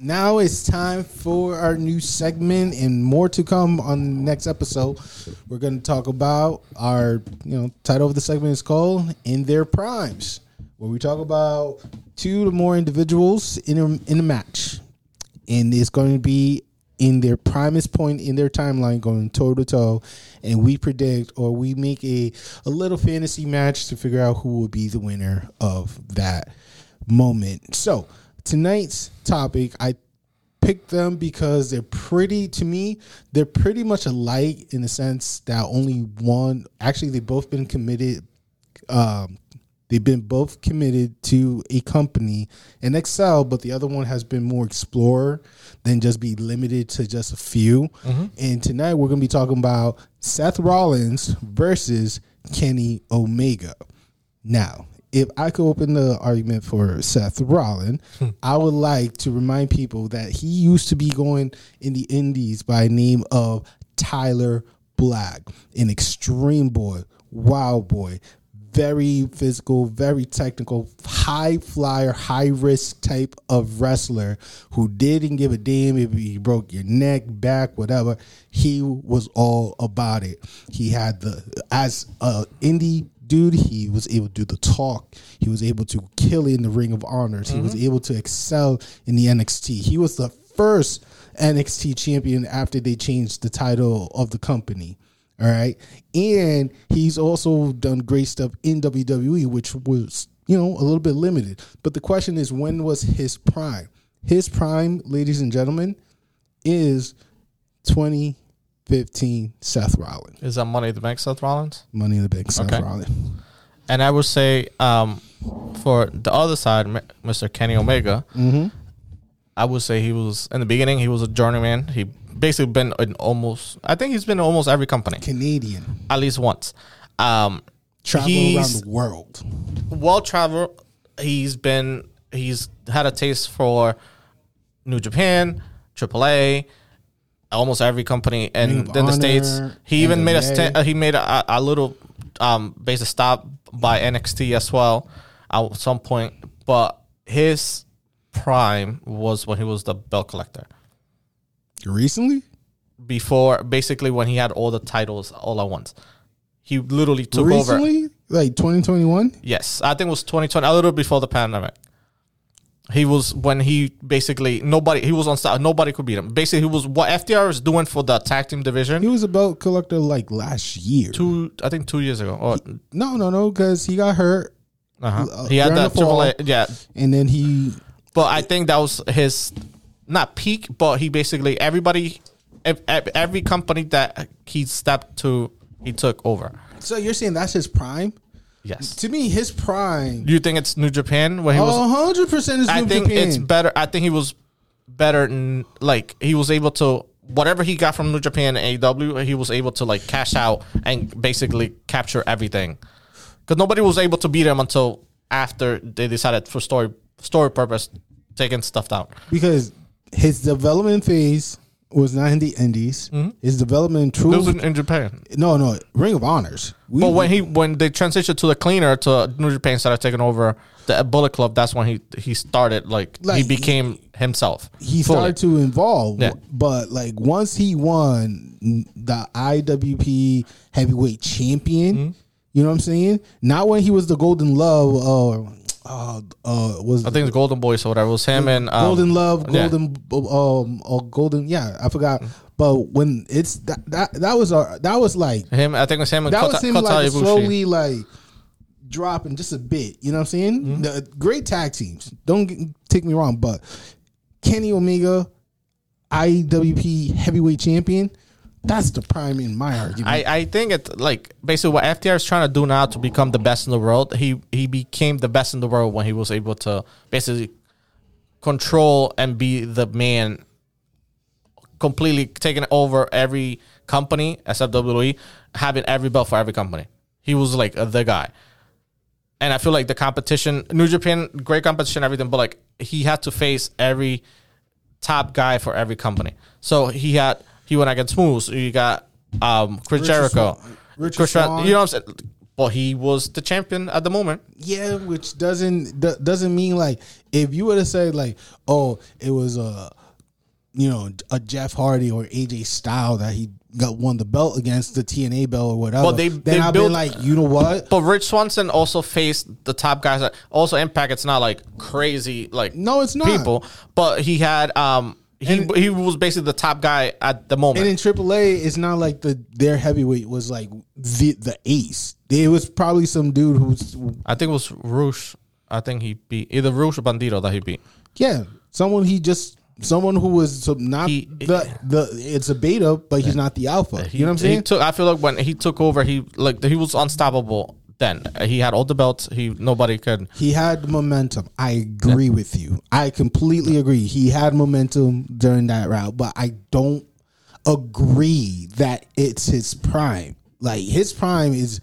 Now it's time for our new segment and more to come on the next episode. We're going to talk about our, you know, title of the segment is called In Their Primes, where we talk about two to more individuals in a, in a match. And it's going to be in their primest point in their timeline going toe to toe and we predict or we make a, a little fantasy match to figure out who will be the winner of that moment. So tonight's topic, I picked them because they're pretty to me. They're pretty much alike in the sense that only one. Actually, they've both been committed. Um, they've been both committed to a company and excel, but the other one has been more explorer than just be limited to just a few. And tonight we're going to be talking about Seth Rollins versus Kenny Omega. Now, if I could open the argument for Seth Rollins, hmm. I would like to remind people that he used to be going in the Indies by name of Tyler Black, an extreme boy, wild boy, very physical, very technical, high flyer, high risk type of wrestler who didn't give a damn if he broke your neck, back, whatever. He was all about it. He had the as a indie dude, he was able to do the talk. He was able to kill in the Ring of Honors. He was mm-hmm. able to excel in the NXT. He was the first NXT champion after they changed the title of the company. All right. And he's also done great stuff in WWE, which was, you know, a little bit limited. But the question is, when was his prime? His prime, ladies and gentlemen, is 2015 Seth Rollins. Is that Money in the Bank, Seth Rollins? Money in the Bank, Seth Okay. Rollins. And I would say um, for the other side, Mr. Kenny Omega, I would say he was in the beginning. He was a journeyman. He basically been in almost. I think he's been in almost every company Canadian. at least once. Um, Traveling around the world. well traveled. He's been. He's had a taste for New Japan, AAA, almost every company, and then the states. He even made a sta- uh, he made a, a little um basic stop by NXT as well at some point, but his prime was when he was the belt collector. Recently? Before basically when he had all the titles all at once. He literally took over. Recently? Like 2021? Yes, I think it was 2020, a little before the pandemic. He was when he basically nobody he was on style. Nobody could beat him. Basically, he was what FTR was doing for the tag team division. He was a belt collector like last year. two, I think, two years ago. Or No, no, no, because he got hurt uh-huh. uh, he had that fall. triple A, yeah. and then he But I think that was his not peak, but he basically everybody, ev- ev- every company that he stepped to, he took over. So you're saying that's his prime? Yes. To me, his prime. You think it's New Japan when he was? A hundred percent is I New think Japan. it's better. I think he was better. In, like he was able to whatever he got from New Japan and AEW, he was able to like cash out and basically capture everything. Because nobody was able to beat him until after they decided for story story purpose taking stuff down. because his development phase was not in the Indies. His development Mm-hmm. It was in, in Japan. no, no, Ring of Honors. We, But when he when they transitioned to the cleaner to New Japan started taking over the Bullet Club, that's when he he started like, he Like, became himself. he fully. started to involve, Yeah. but like once he won the IWGP Heavyweight Champion, Mm-hmm. you know what I'm saying? Not when he was the Golden Love or uh, uh, was I think it's Golden Boys or whatever. It was him and um, Golden Love, yeah. Golden um or Golden yeah, I forgot. But when it's that that that was our that was like Him, I think it was him and that Kota, was him Kota like Ibushi. slowly like dropping just a bit. You know what I'm saying? Mm-hmm. The, great tag teams. Don't get, take me wrong, but Kenny Omega, IWGP Heavyweight Champion, that's the prime in my argument. I, I think it like basically what FTR is trying to do now to become the best in the world. He he became the best in the world when he was able to basically control and be the man, completely taking over every company except WWE, having every belt for every company. He was like uh, the guy. And I feel like the competition, New Japan, great competition, everything, but like he had to face every top guy for every company. So he had he went against Moose. You got um, Chris Richard Jericho, Richard Chris, Swann. you know what I'm saying? but he was the champion at the moment. Yeah, which doesn't do- doesn't mean like if you were to say like, oh, it was a you know a Jeff Hardy or AJ Style that he got won the belt against the TNA belt or whatever. Well, they- then they I've built- been like, you know what? But Rich Swanson also faced the top guys. That also, Impact. It's not like crazy like No, it's not. people, but he had um he And- he was basically the top guy at the moment. And in AAA, it's not like the their heavyweight was like the the ace. It was probably some dude who's I think it was Roosh. I think he beat either Roosh or Bandito that he beat. yeah, someone he just someone who was some- not He- the the it's a beta, but he's not the alpha. you know what I'm He saying? took. I feel like when he took over, he like he was unstoppable. Then he had all the belts. He nobody could. He had momentum. I agree with you. I completely agree. He had momentum during that route, but I don't agree that it's his prime. Like his prime is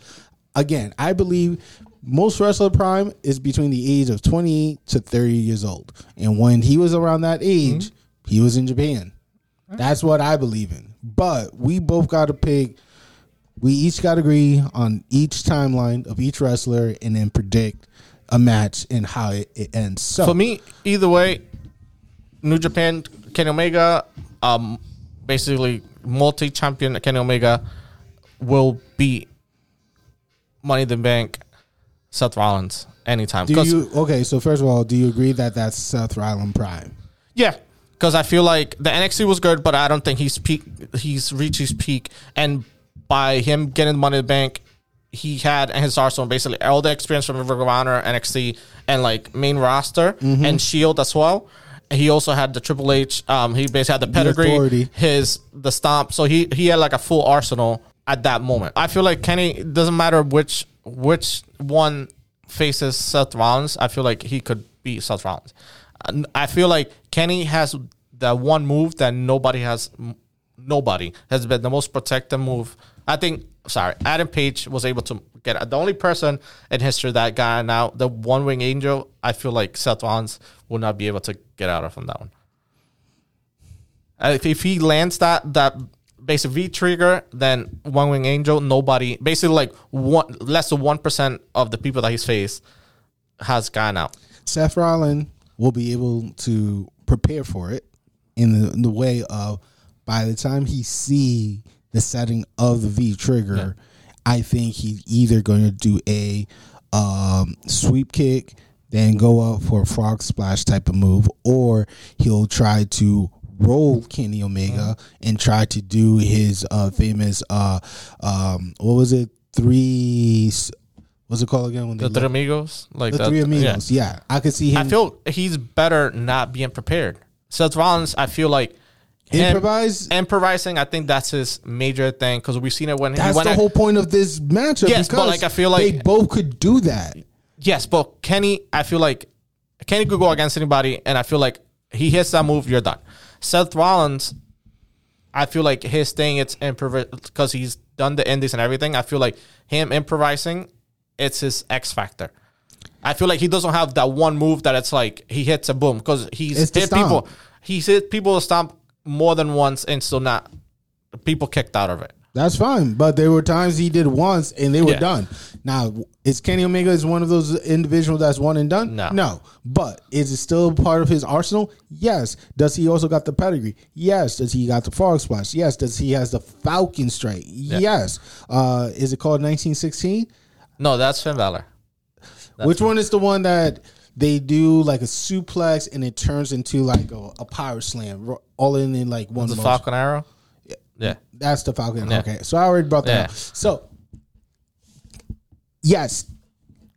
again, I believe most wrestler prime is between the age of 28 to 30 years old. And when he was around that age, mm-hmm. he was in Japan. That's what I believe in. But we both got to pick we each got to agree on each timeline of each wrestler and then predict a match and how it, it ends. So For me, either way, New Japan, Kenny Omega, um, basically multi champion Kenny Omega will beat Money in the Bank, Seth Rollins anytime. do you okay? So first of all, do you agree that that's Seth Rollins prime? Yeah, because I feel like the NXT was good, but I don't think he's peak. He's reached his peak, and by him getting the Money in the Bank, he had in his arsenal basically all the experience from Ring of Honor, NXT, and like main roster Mm-hmm. and Shield as well. He also had the Triple H. Um, he basically had the pedigree, authority. his the stomp. So he he had like a full arsenal at that moment. I feel like Kenny doesn't matter which which one faces Seth Rollins. I feel like he could beat Seth Rollins. I feel like Kenny has that one move that nobody has. Nobody has been the most protective move. I think. Sorry, Adam Page was able to get the only person in history that got now the one wing angel. I feel like Seth Rollins will not be able to get out of from that one. Uh, If, if he lands that that basic V trigger, then one wing angel, nobody basically like one less than one percent of the people that he's faced has gone out. Seth Rollins will be able to prepare for it in the, in the way of by the time he see the setting of the V trigger, I think he's either going to do a um, sweep kick, then go up for a frog splash type of move, or he'll try to roll Kenny Omega and try to do his uh, famous uh, um, what was it? Three what's it called again when The three amigos, like the that, three amigos yeah. I could see him I feel he's better not being prepared. Seth Rollins, I feel like improvise improvising. I think that's his major thing because we've seen it when he That's went. the at- whole point of this matchup. Yes, but, like, I feel like they both could do that. Yes, but Kenny, I feel like Kenny could go against anybody, and I feel like he hits that move, you're done. Seth Rollins, I feel like his thing, it's improv because he's done the indies and everything. I feel like him improvising, it's his X factor. I feel like he doesn't have that one move that it's like he hits a boom because he's It's hit people. He's hit people to stomp more than once and still not people kicked out of it. That's fine, but there were times he did once and they were Yeah. done. Now, is Kenny Omega is one of those individuals that's one and done? No. no. But is it still part of his arsenal? Yes. Does he also got the pedigree? Yes. Does he got the frog splash? Yes. Does he has the Falcon strike? Yes. Uh, is it called 1916? No, that's Finn Balor. Which one is the one that they do like a suplex and it turns into like a, a power slam, all in in like one The? Falcon Arrow. Yeah. That's the Falcon. Yeah. Okay, so I already brought that Yeah. up. So, yes,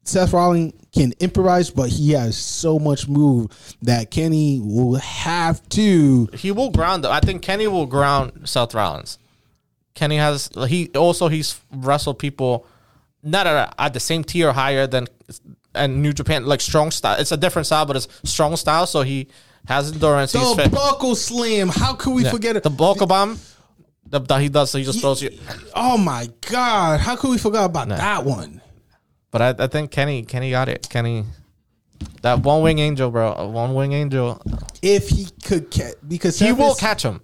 Seth Rollins can improvise, but he has so much move that Kenny will have to. He will ground. I think Kenny will ground Seth Rollins. Kenny has he also he's wrestled people not at, at the same tier higher than and New Japan like strong style. It's a different style, but it's strong style. So he has endurance. He's The fit. buckle slam. How could we Yeah. forget it? The buckle bomb that that he does. So he just throws you. Oh my god! How could we forget about that one? But I, I think Kenny Kenny got it. Kenny. That one wing angel, bro. A One wing angel. If he could catch, because He will catch him.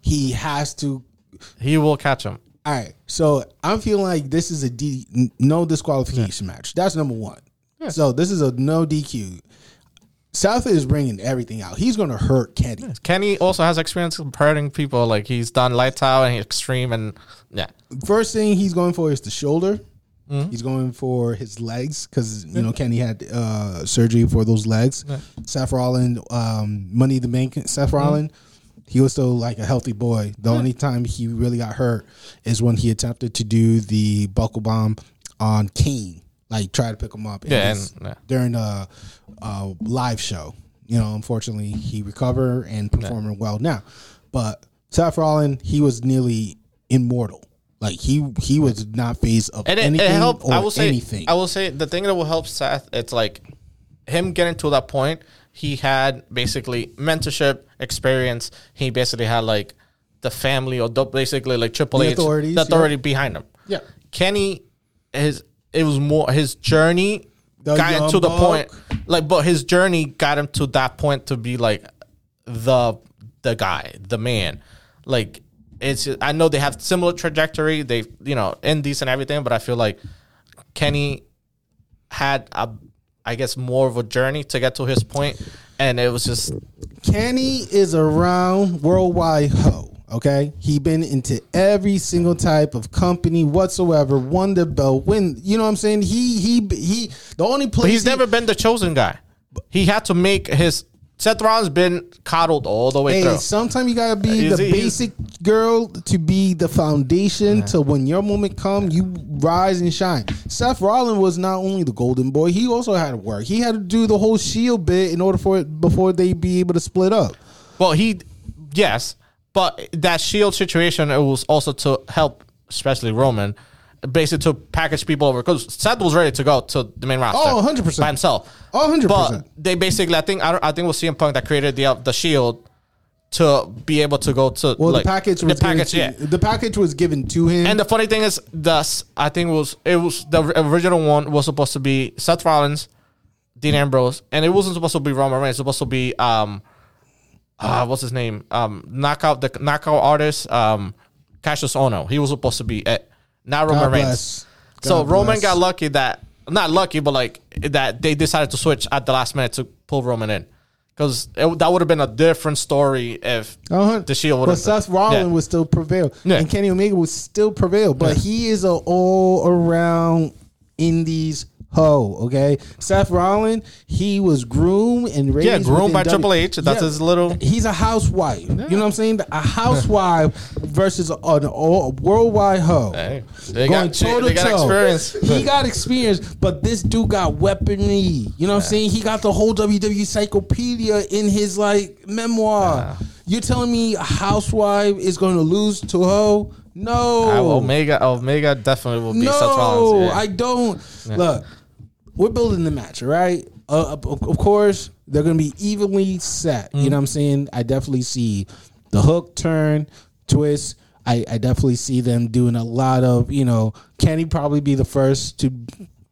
He has to. He will catch him. All right, so I'm feeling like this is a D, no disqualification match. That's number one. So this is a no DQ. Seth is bringing everything out. He's going to hurt Kenny. Kenny also has experience hurting people. Like he's done lights out and extreme and yeah. First thing he's going for is the shoulder. Mm-hmm. He's going for his legs because you know Kenny had uh, surgery for those legs. Seth Rollins, um, Money the Bank. Seth Mm-hmm. Rollins, he was still like a healthy boy. The only time he really got hurt is when he attempted to do the buckle bomb on Kane, like try to pick him up. Yeah, and- yeah. during a, a live show. You know, unfortunately, he recovered and performing well now. But Seth Rollins, he was nearly immortal. Like he he was not phased of And it, anything it helped. or I will say. anything. I will say the thing that will help Seth. It's like him getting to that point. He had basically mentorship experience. He basically had like the family or the, basically like Triple The H, authorities, the yeah. authority behind him. Yeah. Kenny, his it was more his journey The got him to the buck. point. Like, but his journey got him to that point to be like the the guy, the man. Like it's I know they have similar trajectory. They you know indies and everything, but I feel like Kenny had a I guess more of a journey to get to his point, and it was just Kenny is around worldwide ho. Okay, he been into every single type of company whatsoever. Won the belt, win. You know what I'm saying? He he he. The only place but he's he- never been the chosen guy. He had to make his Seth Rollins been coddled all the way Hey, through. sometimes you gotta be Is the he- basic girl to be the foundation to when your moment come, you rise and shine. Seth Rollins was not only the golden boy, he also had to work. He had to do the whole shield bit in order for it before they be able to split up. Well, he, yes, but that Shield situation it was also to help, especially Roman, basically to package people over because Seth was ready to go to the main roster. Oh, 100%. by himself. Oh, 100%. But they basically, I think, I, I think it was CM Punk that created the uh, the Shield to be able to go to Well, like, the package was the package, given yeah. to, the package was given to him. And the funny thing is, thus I think it was it was the original one was supposed to be Seth Rollins, Dean Ambrose, and it wasn't supposed to be Roman Reigns. It was supposed to be um, uh, what's his name? Um, knockout the knockout artist, um, Cassius Ohno. He was supposed to be it, not Roman God Reigns. bless. So God Roman got lucky that not lucky, but like that they decided to switch at the last minute to pull Roman in. Because that would have been a different story if Uh-huh. the Shield would but have. Seth Rollins would still prevail, Yeah. and Kenny Omega would still prevail. But he is a all around indies hoe. Okay, Seth Rollins, he was groomed and raised Yeah, groomed by W- Triple H. That's his little- He's a housewife. You know what I'm saying? A housewife versus an all worldwide hoe. Hey, they got- toe to they got toe. experience. He got experience, but this dude got weaponry. You know what I'm saying? He got the whole WWE encyclopedia in his like memoir. You're telling me a housewife is going to lose to a hoe? No. Uh, Omega, Omega definitely will be Seth no, Rollins. yeah. I don't. Look, we're building the match, all right? Uh, of, course, they're going to be evenly set. You know what I'm saying? I definitely see the hook, turn, twist. I, I definitely see them doing a lot of, you know, Kenny probably be the first to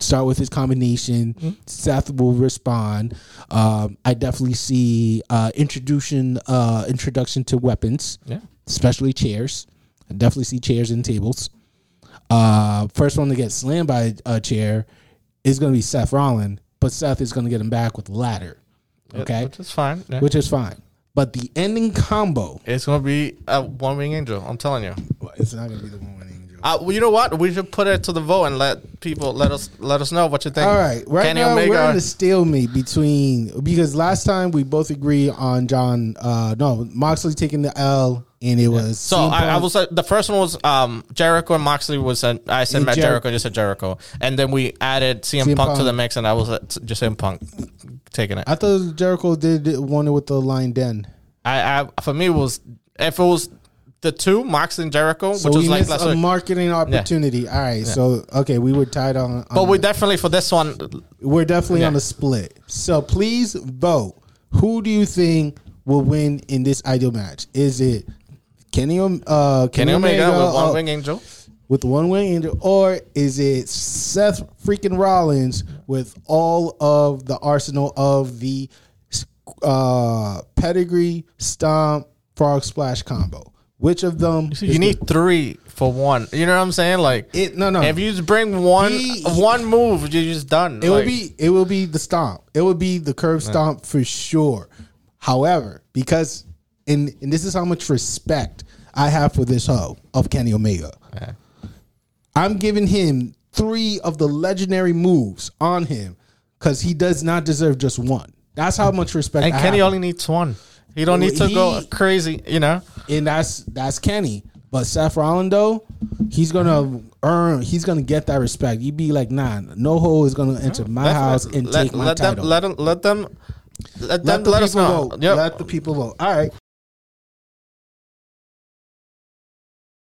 start with his combination? Seth will respond. Um, I definitely see uh, introduction uh, introduction to weapons, Yeah. especially chairs. I definitely see chairs and tables. Uh, first one to get slammed by a chair is going to be Seth Rollins, but Seth is going to get him back with a ladder. Okay, which is fine. yeah. which is fine. But the ending combo, it's gonna be a one wing angel. I'm telling you. it's not going to be the one wing angel. Uh, well, you know what? We should put it to the vote and let people let us let us know what you think. All right, right Kenny now Omega. we're in a stalemate between because last time we both agree on John. Uh, no, Moxley taking the L, and it was so I, I was uh, the first one was um, Jericho and Moxley was uh, I said And Matt Jer- Jericho, just said Jericho, and then we added CM, CM Punk, to the mix, and I was uh, just CM Punk taking it. I thought Jericho did one with the line den. I, I for me it was if it was the two Moxley and Jericho, So which was like a week. marketing opportunity. All right, so okay, we were tied on. on but we definitely for this one, We're definitely Yeah. on a split. So please vote. Who do you think will win in this ideal match? Is it Kenny, uh, Kenny Omega with one uh, wing angel. with one wing angel, or is it Seth freaking Rollins with all of the arsenal of the uh, pedigree, stomp, frog splash combo? Which of them? You need three for one. You know what I'm saying? Like, the- it. No, no. if you just bring one He- one move, you're just done. It would Like, be it will be the stomp. It would be the curve stomp for sure. However, because and and this is how much respect I have for this hoe of Kenny Omega. I'm giving him three of the legendary moves on him because he does not deserve just one. That's how much respect. And I Kenny have. only needs one. He don't need to go crazy. You know. and that's that's Kenny. But Seth Rollins though, he's gonna earn. He's gonna get that respect. You'd be like, nah, no hoe is gonna enter my Let- house and let, take my let them title. let them let them let them let let, the us know. vote. Yep. Let the people vote. All right.